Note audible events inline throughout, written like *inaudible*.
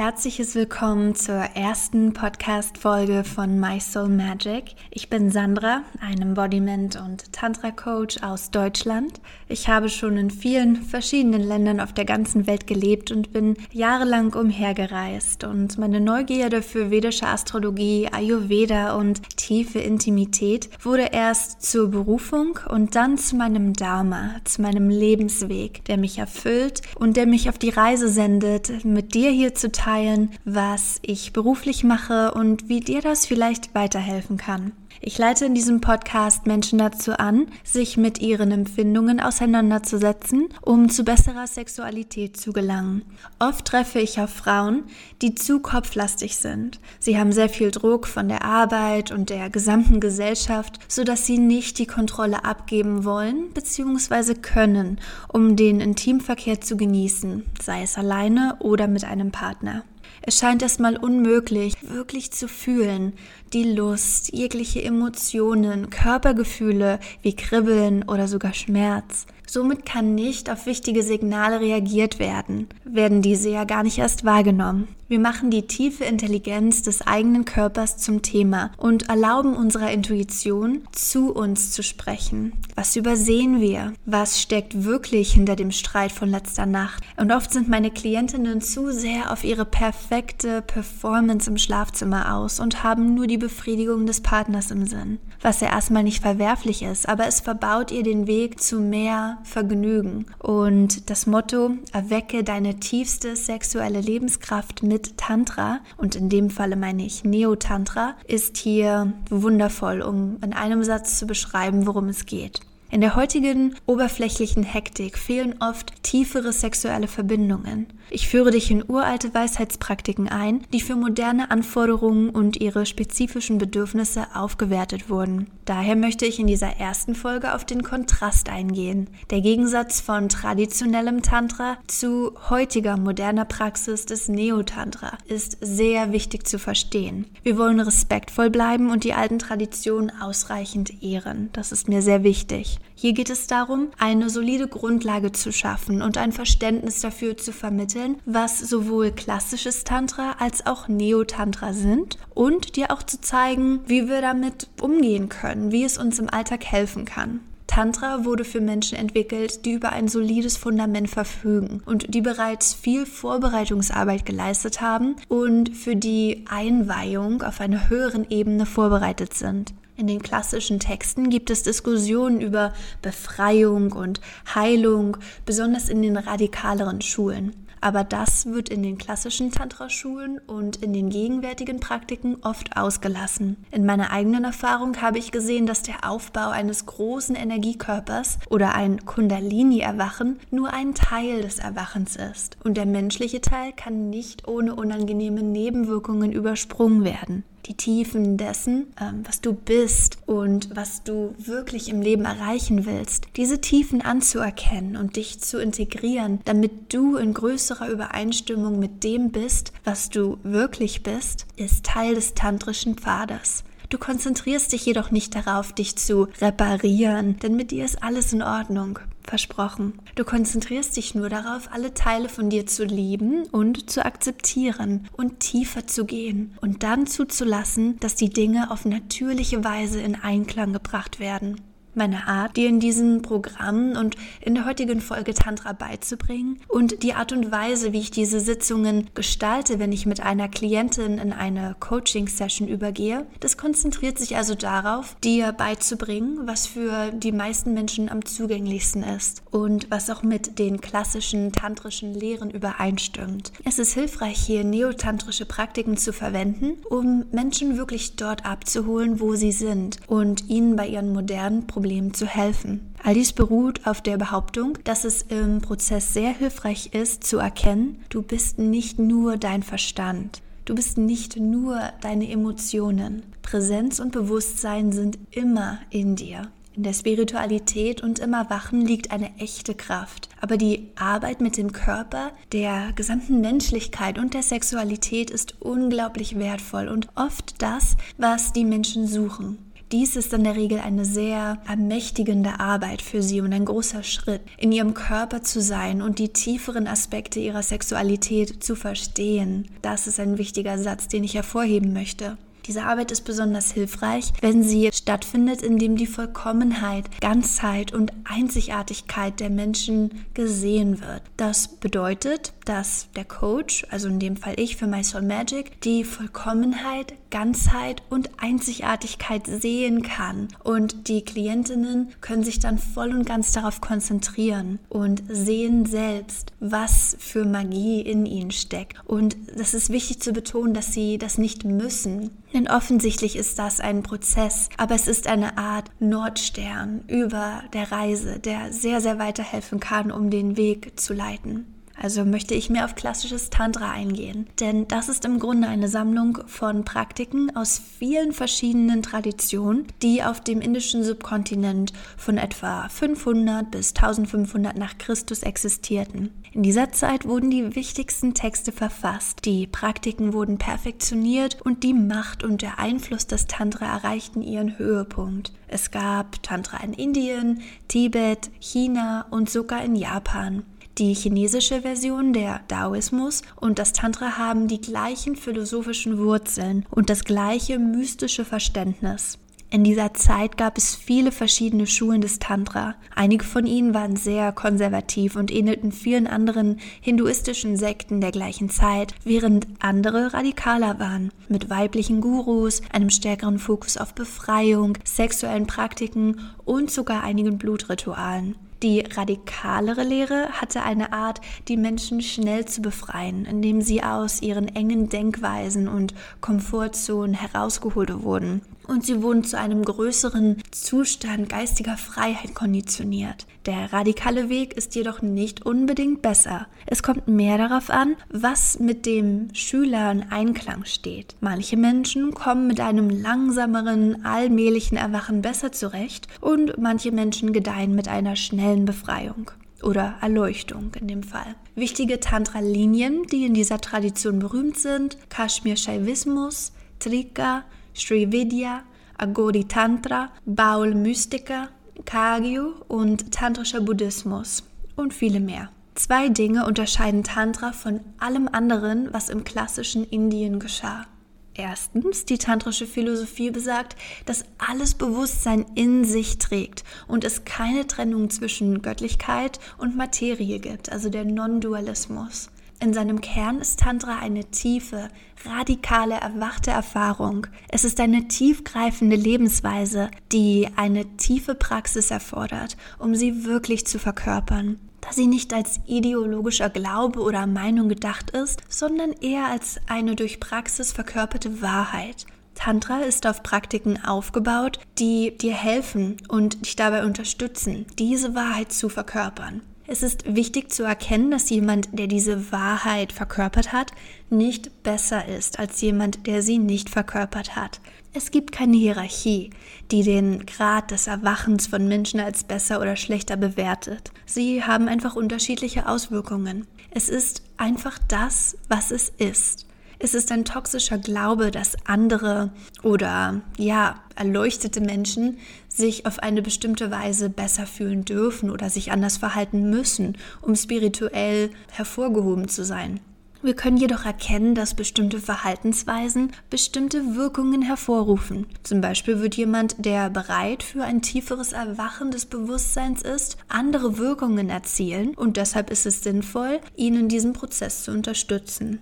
Herzliches Willkommen zur ersten Podcast-Folge von My Soul Magic. Ich bin Sandra, ein Embodiment- und Tantra-Coach aus Deutschland. Ich habe schon in vielen verschiedenen Ländern auf der ganzen Welt gelebt und bin jahrelang umhergereist. Und meine Neugierde für vedische Astrologie, Ayurveda und tiefe Intimität wurde erst zur Berufung und dann zu meinem Dharma, zu meinem Lebensweg, der mich erfüllt und der mich auf die Reise sendet, mit dir hier zu teilen, was ich beruflich mache und wie dir das vielleicht weiterhelfen kann. Ich leite in diesem Podcast Menschen dazu an, sich mit ihren Empfindungen auseinanderzusetzen, um zu besserer Sexualität zu gelangen. Oft treffe ich auf Frauen, die zu kopflastig sind. Sie haben sehr viel Druck von der Arbeit und der gesamten Gesellschaft, sodass sie nicht die Kontrolle abgeben wollen bzw. können, um den Intimverkehr zu genießen, sei es alleine oder mit einem Partner. Es scheint erstmal unmöglich, wirklich zu fühlen, die Lust, jegliche Emotionen, Körpergefühle wie Kribbeln oder sogar Schmerz. Somit kann nicht auf wichtige Signale reagiert werden, werden diese ja gar nicht erst wahrgenommen. Wir machen die tiefe Intelligenz des eigenen Körpers zum Thema und erlauben unserer Intuition, zu uns zu sprechen. Was übersehen wir? Was steckt wirklich hinter dem Streit von letzter Nacht? Und oft sind meine Klientinnen zu sehr auf ihre perfekte Performance im Schlafzimmer aus und haben nur die Befriedigung des Partners im Sinn. Was ja erstmal nicht verwerflich ist, aber es verbaut ihr den Weg zu mehr Vergnügen. Und das Motto, erwecke deine tiefste sexuelle Lebenskraft mit Tantra, und in dem Falle meine ich Neo-Tantra, ist hier wundervoll, um in einem Satz zu beschreiben, worum es geht. In der heutigen oberflächlichen Hektik fehlen oft tiefere sexuelle Verbindungen. Ich führe dich in uralte Weisheitspraktiken ein, die für moderne Anforderungen und ihre spezifischen Bedürfnisse aufgewertet wurden. Daher möchte ich in dieser ersten Folge auf den Kontrast eingehen. Der Gegensatz von traditionellem Tantra zu heutiger moderner Praxis des Neo-Tantra ist sehr wichtig zu verstehen. Wir wollen respektvoll bleiben und die alten Traditionen ausreichend ehren. Das ist mir sehr wichtig. Hier geht es darum, eine solide Grundlage zu schaffen und ein Verständnis dafür zu vermitteln, was sowohl klassisches Tantra als auch Neo-Tantra sind und dir auch zu zeigen, wie wir damit umgehen können, wie es uns im Alltag helfen kann. Tantra wurde für Menschen entwickelt, die über ein solides Fundament verfügen und die bereits viel Vorbereitungsarbeit geleistet haben und für die Einweihung auf einer höheren Ebene vorbereitet sind. In den klassischen Texten gibt es Diskussionen über Befreiung und Heilung, besonders in den radikaleren Schulen. Aber das wird in den klassischen Tantra-Schulen und in den gegenwärtigen Praktiken oft ausgelassen. In meiner eigenen Erfahrung habe ich gesehen, dass der Aufbau eines großen Energiekörpers oder ein Kundalini-Erwachen nur ein Teil des Erwachens ist. Und der menschliche Teil kann nicht ohne unangenehme Nebenwirkungen übersprungen werden die Tiefen dessen, ähm, was du bist und was du wirklich im Leben erreichen willst, diese Tiefen anzuerkennen und dich zu integrieren, damit du in größerer Übereinstimmung mit dem bist, was du wirklich bist, ist Teil des tantrischen Pfades. Du konzentrierst dich jedoch nicht darauf, dich zu reparieren, denn mit dir ist alles in Ordnung. Versprochen. Du konzentrierst dich nur darauf, alle Teile von dir zu lieben und zu akzeptieren und tiefer zu gehen und dann zuzulassen, dass die Dinge auf natürliche Weise in Einklang gebracht werden meine Art, dir in diesem Programm und in der heutigen Folge Tantra beizubringen und die Art und Weise, wie ich diese Sitzungen gestalte, wenn ich mit einer Klientin in eine Coaching-Session übergehe. Das konzentriert sich also darauf, dir beizubringen, was für die meisten Menschen am zugänglichsten ist und was auch mit den klassischen tantrischen Lehren übereinstimmt. Es ist hilfreich, hier neotantrische Praktiken zu verwenden, um Menschen wirklich dort abzuholen, wo sie sind und ihnen bei ihren modernen Problemen Problemen zu helfen. All dies beruht auf der Behauptung, dass es im Prozess sehr hilfreich ist zu erkennen, du bist nicht nur dein Verstand. Du bist nicht nur deine Emotionen. Präsenz und Bewusstsein sind immer in dir. In der Spiritualität und im Erwachen liegt eine echte Kraft. Aber die Arbeit mit dem Körper, der gesamten Menschlichkeit und der Sexualität ist unglaublich wertvoll und oft das, was die Menschen suchen. Dies ist in der Regel eine sehr ermächtigende Arbeit für sie und ein großer Schritt, in ihrem Körper zu sein und die tieferen Aspekte ihrer Sexualität zu verstehen. Das ist ein wichtiger Satz, den ich hervorheben möchte. Diese Arbeit ist besonders hilfreich, wenn sie stattfindet, indem die Vollkommenheit, Ganzheit und Einzigartigkeit der Menschen gesehen wird. Das bedeutet, dass der Coach, also in dem Fall ich für My Soul Magic, die Vollkommenheit, Ganzheit und Einzigartigkeit sehen kann. Und die Klientinnen können sich dann voll und ganz darauf konzentrieren und sehen selbst, was für Magie in ihnen steckt. Und das ist wichtig zu betonen, dass sie das nicht müssen. Denn offensichtlich ist das ein Prozess, aber es ist eine Art Nordstern über der Reise, der sehr, sehr weiterhelfen kann, um den Weg zu leiten. Also möchte ich mehr auf klassisches Tantra eingehen, denn das ist im Grunde eine Sammlung von Praktiken aus vielen verschiedenen Traditionen, die auf dem indischen Subkontinent von etwa 500 bis 1500 nach Christus existierten. In dieser Zeit wurden die wichtigsten Texte verfasst, die Praktiken wurden perfektioniert und die Macht und der Einfluss des Tantra erreichten ihren Höhepunkt. Es gab Tantra in Indien, Tibet, China und sogar in Japan. Die chinesische Version, der Daoismus und das Tantra haben die gleichen philosophischen Wurzeln und das gleiche mystische Verständnis. In dieser Zeit gab es viele verschiedene Schulen des Tantra. Einige von ihnen waren sehr konservativ und ähnelten vielen anderen hinduistischen Sekten der gleichen Zeit, während andere radikaler waren, mit weiblichen Gurus, einem stärkeren Fokus auf Befreiung, sexuellen Praktiken und sogar einigen Blutritualen. Die radikalere Lehre hatte eine Art, die Menschen schnell zu befreien, indem sie aus ihren engen Denkweisen und Komfortzonen herausgeholt wurden und sie wurden zu einem größeren Zustand geistiger Freiheit konditioniert. Der radikale Weg ist jedoch nicht unbedingt besser. Es kommt mehr darauf an, was mit dem Schüler in Einklang steht. Manche Menschen kommen mit einem langsameren, allmählichen Erwachen besser zurecht und manche Menschen gedeihen mit einer schnellen Befreiung oder Erleuchtung in dem Fall. Wichtige Tantra-Linien, die in dieser Tradition berühmt sind, Kashmir-Shaivismus, Trika, Srividya, Agori Tantra, Baul Mystica, Kagyu und tantrischer Buddhismus und viele mehr. Zwei Dinge unterscheiden Tantra von allem anderen, was im klassischen Indien geschah. Erstens, die tantrische Philosophie besagt, dass alles Bewusstsein in sich trägt und es keine Trennung zwischen Göttlichkeit und Materie gibt, also der Non-Dualismus. In seinem Kern ist Tantra eine tiefe, radikale, erwachte Erfahrung. Es ist eine tiefgreifende Lebensweise, die eine tiefe Praxis erfordert, um sie wirklich zu verkörpern. Da sie nicht als ideologischer Glaube oder Meinung gedacht ist, sondern eher als eine durch Praxis verkörperte Wahrheit. Tantra ist auf Praktiken aufgebaut, die dir helfen und dich dabei unterstützen, diese Wahrheit zu verkörpern. Es ist wichtig zu erkennen, dass jemand, der diese Wahrheit verkörpert hat, nicht besser ist als jemand, der sie nicht verkörpert hat. Es gibt keine Hierarchie, die den Grad des Erwachens von Menschen als besser oder schlechter bewertet. Sie haben einfach unterschiedliche Auswirkungen. Es ist einfach das, was es ist. Es ist ein toxischer Glaube, dass andere oder ja, erleuchtete Menschen sich auf eine bestimmte Weise besser fühlen dürfen oder sich anders verhalten müssen, um spirituell hervorgehoben zu sein. Wir können jedoch erkennen, dass bestimmte Verhaltensweisen bestimmte Wirkungen hervorrufen. Zum Beispiel wird jemand, der bereit für ein tieferes Erwachen des Bewusstseins ist, andere Wirkungen erzielen und deshalb ist es sinnvoll, ihn in diesem Prozess zu unterstützen.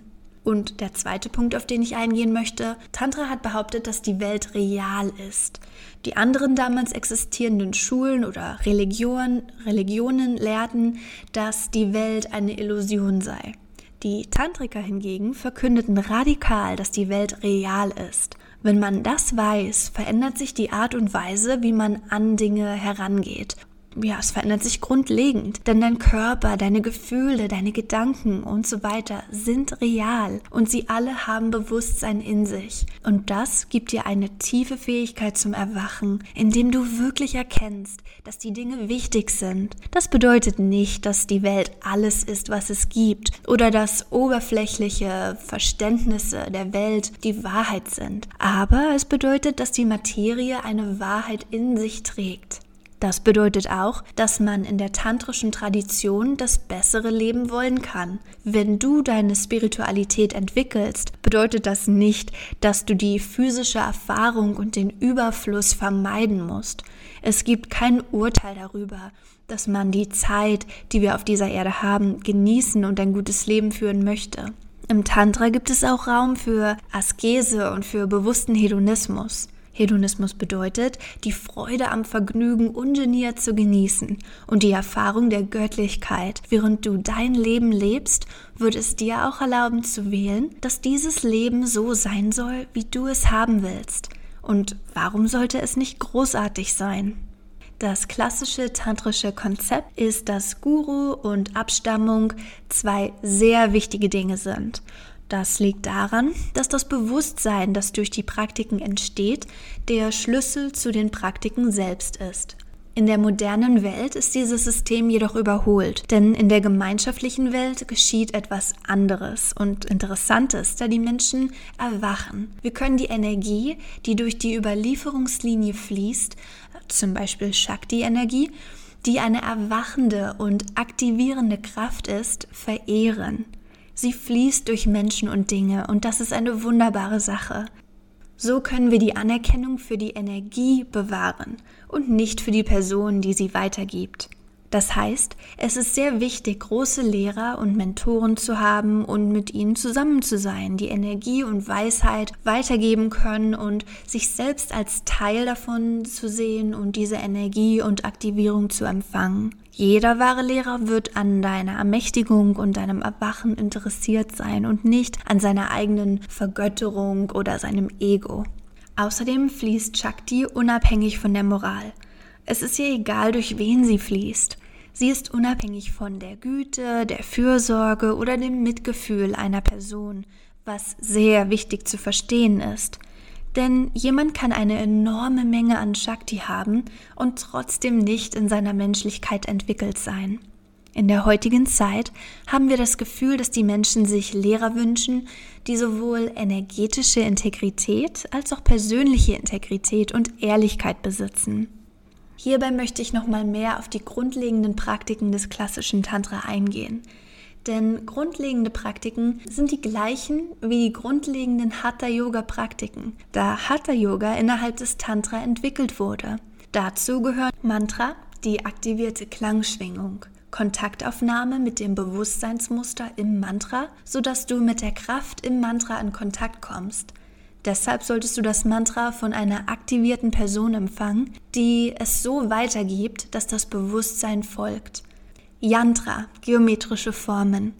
Und der zweite Punkt, auf den ich eingehen möchte, Tantra hat behauptet, dass die Welt real ist. Die anderen damals existierenden Schulen oder Religionen, Religionen lehrten, dass die Welt eine Illusion sei. Die Tantriker hingegen verkündeten radikal, dass die Welt real ist. Wenn man das weiß, verändert sich die Art und Weise, wie man an Dinge herangeht ja, es verändert sich grundlegend, denn dein Körper, deine Gefühle, deine Gedanken und so weiter sind real und sie alle haben Bewusstsein in sich. Und das gibt dir eine tiefe Fähigkeit zum Erwachen, indem du wirklich erkennst, dass die Dinge wichtig sind. Das bedeutet nicht, dass die Welt alles ist, was es gibt oder dass oberflächliche Verständnisse der Welt die Wahrheit sind. Aber es bedeutet, dass die Materie eine Wahrheit in sich trägt. Das bedeutet auch, dass man in der tantrischen Tradition das bessere Leben wollen kann. Wenn du deine Spiritualität entwickelst, bedeutet das nicht, dass du die physische Erfahrung und den Überfluss vermeiden musst. Es gibt kein Urteil darüber, dass man die Zeit, die wir auf dieser Erde haben, genießen und ein gutes Leben führen möchte. Im Tantra gibt es auch Raum für Askese und für bewussten Hedonismus. Hedonismus bedeutet, die Freude am Vergnügen ungeniert zu genießen und die Erfahrung der Göttlichkeit. Während du dein Leben lebst, wird es dir auch erlauben zu wählen, dass dieses Leben so sein soll, wie du es haben willst. Und warum sollte es nicht großartig sein? Das klassische tantrische Konzept ist, dass Guru und Abstammung zwei sehr wichtige Dinge sind. Das liegt daran, dass das Bewusstsein, das durch die Praktiken entsteht, der Schlüssel zu den Praktiken selbst ist. In der modernen Welt ist dieses System jedoch überholt, denn in der gemeinschaftlichen Welt geschieht etwas anderes und Interessantes, da die Menschen erwachen. Wir können die Energie, die durch die Überlieferungslinie fließt, zum Beispiel Shakti-Energie, die eine erwachende und aktivierende Kraft ist, verehren. Sie fließt durch Menschen und Dinge und das ist eine wunderbare Sache. So können wir die Anerkennung für die Energie bewahren und nicht für die Person, die sie weitergibt. Das heißt, es ist sehr wichtig, große Lehrer und Mentoren zu haben und mit ihnen zusammen zu sein, die Energie und Weisheit weitergeben können und sich selbst als Teil davon zu sehen und diese Energie und Aktivierung zu empfangen. Jeder wahre Lehrer wird an deiner Ermächtigung und deinem Erwachen interessiert sein und nicht an seiner eigenen Vergötterung oder seinem Ego. Außerdem fließt Shakti unabhängig von der Moral. Es ist ihr egal, durch wen sie fließt. Sie ist unabhängig von der Güte, der Fürsorge oder dem Mitgefühl einer Person, was sehr wichtig zu verstehen ist. Denn jemand kann eine enorme Menge an Shakti haben und trotzdem nicht in seiner Menschlichkeit entwickelt sein. In der heutigen Zeit haben wir das Gefühl, dass die Menschen sich Lehrer wünschen, die sowohl energetische Integrität als auch persönliche Integrität und Ehrlichkeit besitzen. Hierbei möchte ich nochmal mehr auf die grundlegenden Praktiken des klassischen Tantra eingehen. Denn grundlegende Praktiken sind die gleichen wie die grundlegenden Hatha-Yoga-Praktiken, da Hatha-Yoga innerhalb des Tantra entwickelt wurde. Dazu gehört Mantra, die aktivierte Klangschwingung, Kontaktaufnahme mit dem Bewusstseinsmuster im Mantra, sodass du mit der Kraft im Mantra in Kontakt kommst. Deshalb solltest du das Mantra von einer aktivierten Person empfangen, die es so weitergibt, dass das Bewusstsein folgt. Yantra, geometrische Formen.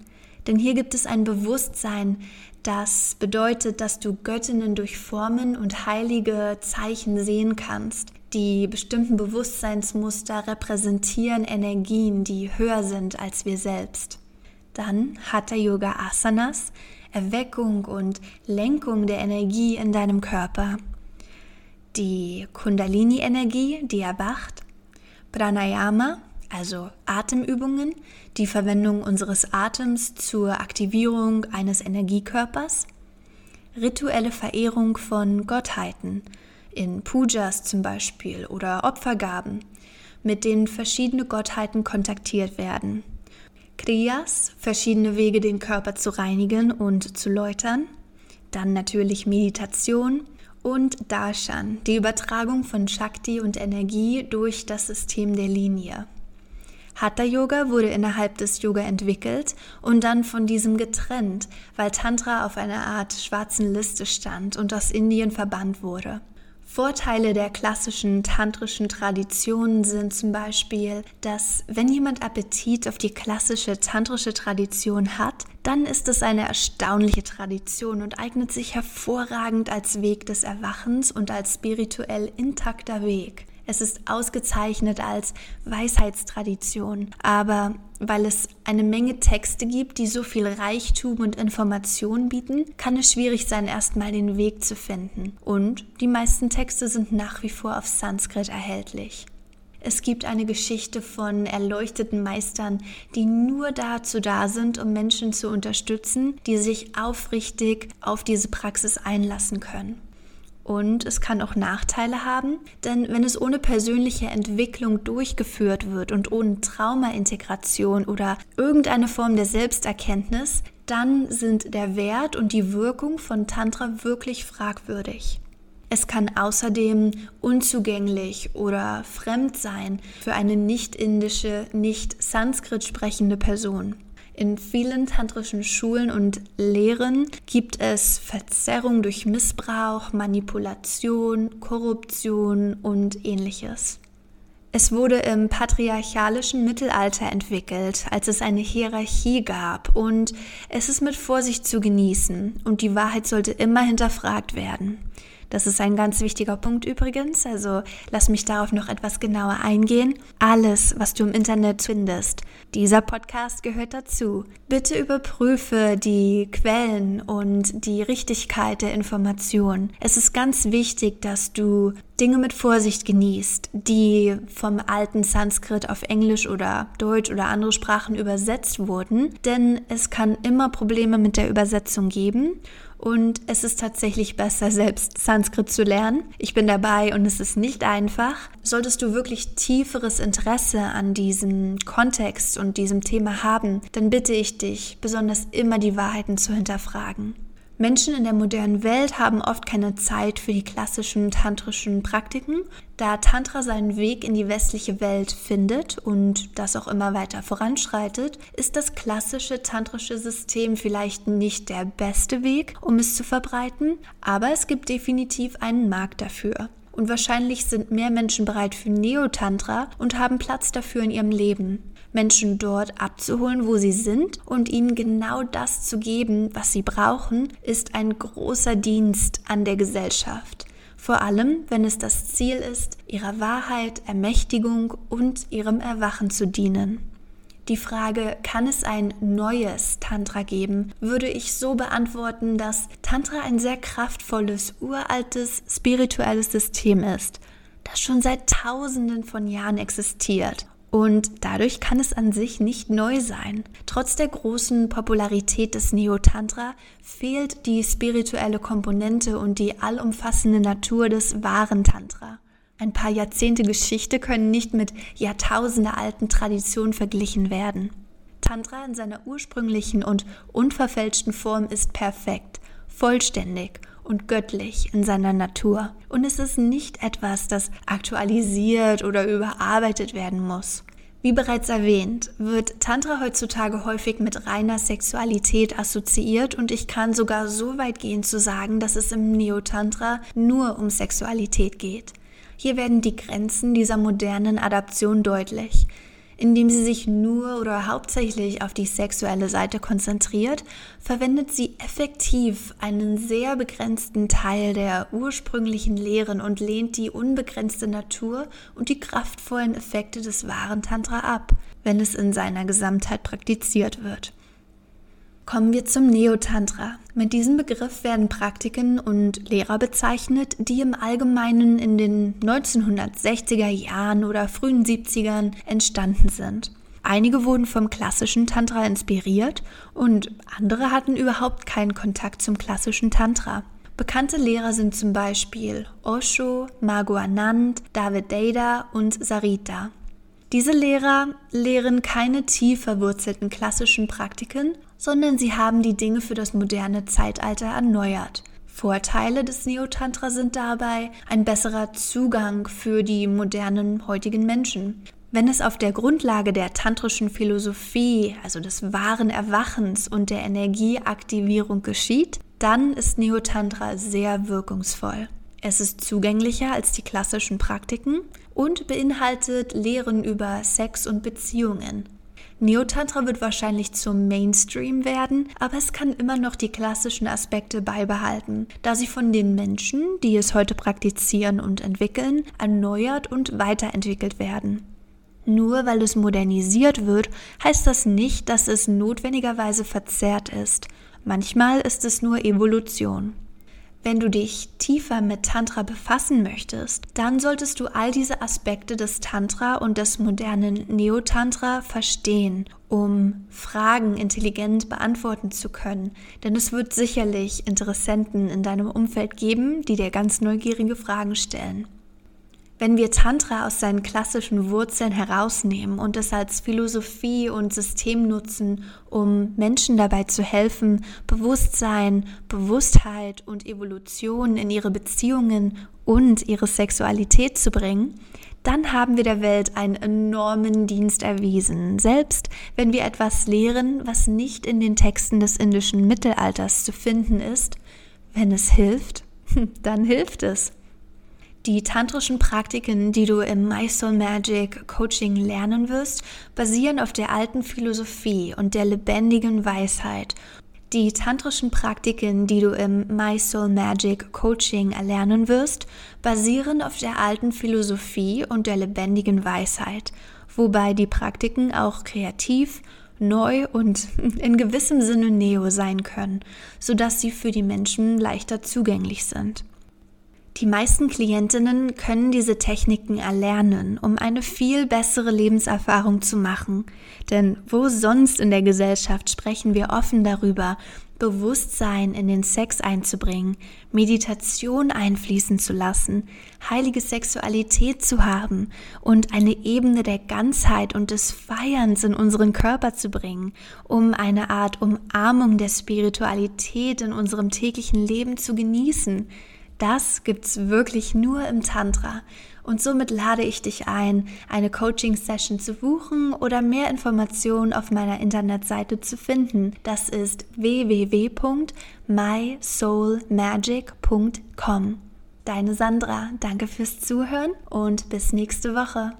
Denn hier gibt es ein Bewusstsein, das bedeutet, dass du Göttinnen durch Formen und heilige Zeichen sehen kannst. Die bestimmten Bewusstseinsmuster repräsentieren Energien, die höher sind als wir selbst. Dann Hatha Yoga Asanas, Erweckung und Lenkung der Energie in deinem Körper. Die Kundalini-Energie, die erwacht. Pranayama, also Atemübungen, die Verwendung unseres Atems zur Aktivierung eines Energiekörpers. Rituelle Verehrung von Gottheiten, in Pujas zum Beispiel oder Opfergaben, mit denen verschiedene Gottheiten kontaktiert werden. Kriyas, verschiedene Wege, den Körper zu reinigen und zu läutern. Dann natürlich Meditation und Darshan, die Übertragung von Shakti und Energie durch das System der Linie. Hatha Yoga wurde innerhalb des Yoga entwickelt und dann von diesem getrennt, weil Tantra auf einer Art schwarzen Liste stand und aus Indien verbannt wurde. Vorteile der klassischen tantrischen Traditionen sind zum Beispiel, dass wenn jemand Appetit auf die klassische tantrische Tradition hat, dann ist es eine erstaunliche Tradition und eignet sich hervorragend als Weg des Erwachens und als spirituell intakter Weg. Es ist ausgezeichnet als Weisheitstradition, aber weil es eine Menge Texte gibt, die so viel Reichtum und Information bieten, kann es schwierig sein, erstmal den Weg zu finden. Und die meisten Texte sind nach wie vor auf Sanskrit erhältlich. Es gibt eine Geschichte von erleuchteten Meistern, die nur dazu da sind, um Menschen zu unterstützen, die sich aufrichtig auf diese Praxis einlassen können. Und es kann auch Nachteile haben, denn wenn es ohne persönliche Entwicklung durchgeführt wird und ohne Traumaintegration oder irgendeine Form der Selbsterkenntnis, dann sind der Wert und die Wirkung von Tantra wirklich fragwürdig. Es kann außerdem unzugänglich oder fremd sein für eine nicht-indische, nicht Sanskrit sprechende Person. In vielen tantrischen Schulen und Lehren gibt es Verzerrung durch Missbrauch, Manipulation, Korruption und ähnliches. Es wurde im patriarchalischen Mittelalter entwickelt, als es eine Hierarchie gab und es ist mit Vorsicht zu genießen und die Wahrheit sollte immer hinterfragt werden. Das ist ein ganz wichtiger Punkt übrigens, also lass mich darauf noch etwas genauer eingehen. Alles, was du im Internet findest, dieser Podcast gehört dazu. Bitte überprüfe die Quellen und die Richtigkeit der Information. Es ist ganz wichtig, dass du Dinge mit Vorsicht genießt, die vom alten Sanskrit auf Englisch oder Deutsch oder andere Sprachen übersetzt wurden, denn es kann immer Probleme mit der Übersetzung geben und es ist tatsächlich besser, selbst Sanskrit zu lernen. Ich bin dabei und es ist nicht einfach. Solltest du wirklich tieferes Interesse an diesem Kontext und diesem Thema haben, dann bitte ich dich, besonders immer die Wahrheiten zu hinterfragen. Menschen in der modernen Welt haben oft keine Zeit für die klassischen tantrischen Praktiken. Da Tantra seinen Weg in die westliche Welt findet und das auch immer weiter voranschreitet, ist das klassische tantrische System vielleicht nicht der beste Weg, um es zu verbreiten, aber es gibt definitiv einen Markt dafür. Und wahrscheinlich sind mehr Menschen bereit für Neotantra und haben Platz dafür in ihrem Leben. Menschen dort abzuholen, wo sie sind und ihnen genau das zu geben, was sie brauchen, ist ein großer Dienst an der Gesellschaft. Vor allem, wenn es das Ziel ist, ihrer Wahrheit, Ermächtigung und ihrem Erwachen zu dienen. Die Frage, kann es ein neues Tantra geben, würde ich so beantworten, dass Tantra ein sehr kraftvolles, uraltes, spirituelles System ist, das schon seit Tausenden von Jahren existiert und dadurch kann es an sich nicht neu sein. Trotz der großen Popularität des Neo-Tantra fehlt die spirituelle Komponente und die allumfassende Natur des wahren Tantra. Ein paar Jahrzehnte Geschichte können nicht mit Jahrtausende alten Traditionen verglichen werden. Tantra in seiner ursprünglichen und unverfälschten Form ist perfekt, vollständig und göttlich in seiner Natur. Und es ist nicht etwas, das aktualisiert oder überarbeitet werden muss. Wie bereits erwähnt, wird Tantra heutzutage häufig mit reiner Sexualität assoziiert und ich kann sogar so weit gehen zu sagen, dass es im Neo-Tantra nur um Sexualität geht. Hier werden die Grenzen dieser modernen Adaption deutlich indem sie sich nur oder hauptsächlich auf die sexuelle Seite konzentriert, verwendet sie effektiv einen sehr begrenzten Teil der ursprünglichen Lehren und lehnt die unbegrenzte Natur und die kraftvollen Effekte des wahren Tantra ab, wenn es in seiner Gesamtheit praktiziert wird. Kommen wir zum Neotantra. Mit diesem Begriff werden Praktiken und Lehrer bezeichnet, die im Allgemeinen in den 1960er Jahren oder frühen 70ern entstanden sind. Einige wurden vom klassischen Tantra inspiriert und andere hatten überhaupt keinen Kontakt zum klassischen Tantra. Bekannte Lehrer sind zum Beispiel Osho, Margot Anand, David Deida und Sarita. Diese Lehrer lehren keine tief verwurzelten klassischen Praktiken, sondern sie haben die Dinge für das moderne Zeitalter erneuert. Vorteile des Neotantra sind dabei ein besserer Zugang für die modernen heutigen Menschen. Wenn es auf der Grundlage der tantrischen Philosophie, also des wahren Erwachens und der Energieaktivierung geschieht, dann ist Neotantra sehr wirkungsvoll. Es ist zugänglicher als die klassischen Praktiken und beinhaltet Lehren über Sex und Beziehungen. Neotantra wird wahrscheinlich zum Mainstream werden, aber es kann immer noch die klassischen Aspekte beibehalten, da sie von den Menschen, die es heute praktizieren und entwickeln, erneuert und weiterentwickelt werden. Nur weil es modernisiert wird, heißt das nicht, dass es notwendigerweise verzerrt ist. Manchmal ist es nur Evolution. Wenn du dich tiefer mit Tantra befassen möchtest, dann solltest du all diese Aspekte des Tantra und des modernen Neotantra verstehen, um Fragen intelligent beantworten zu können. Denn es wird sicherlich Interessenten in deinem Umfeld geben, die dir ganz neugierige Fragen stellen. Wenn wir Tantra aus seinen klassischen Wurzeln herausnehmen und es als Philosophie und System nutzen, um Menschen dabei zu helfen, Bewusstsein, Bewusstheit und Evolution in ihre Beziehungen und ihre Sexualität zu bringen, dann haben wir der Welt einen enormen Dienst erwiesen, selbst wenn wir etwas lehren, was nicht in den Texten des indischen Mittelalters zu finden ist. Wenn es hilft, *laughs* dann hilft es. Die tantrischen Praktiken, die du im My Soul Magic Coaching lernen wirst, basieren auf der alten Philosophie und der lebendigen Weisheit. Die tantrischen Praktiken, die du im My Soul Magic Coaching erlernen wirst, basieren auf der alten Philosophie und der lebendigen Weisheit, wobei die Praktiken auch kreativ, neu und *laughs* in gewissem Sinne neo sein können, sodass sie für die Menschen leichter zugänglich sind. Die meisten Klientinnen können diese Techniken erlernen, um eine viel bessere Lebenserfahrung zu machen. Denn wo sonst in der Gesellschaft sprechen wir offen darüber, Bewusstsein in den Sex einzubringen, Meditation einfließen zu lassen, heilige Sexualität zu haben und eine Ebene der Ganzheit und des Feierns in unseren Körper zu bringen, um eine Art Umarmung der Spiritualität in unserem täglichen Leben zu genießen. Das gibt's wirklich nur im Tantra. Und somit lade ich dich ein, eine Coaching-Session zu buchen oder mehr Informationen auf meiner Internetseite zu finden. Das ist www.mysoulmagic.com. Deine Sandra, danke fürs Zuhören und bis nächste Woche.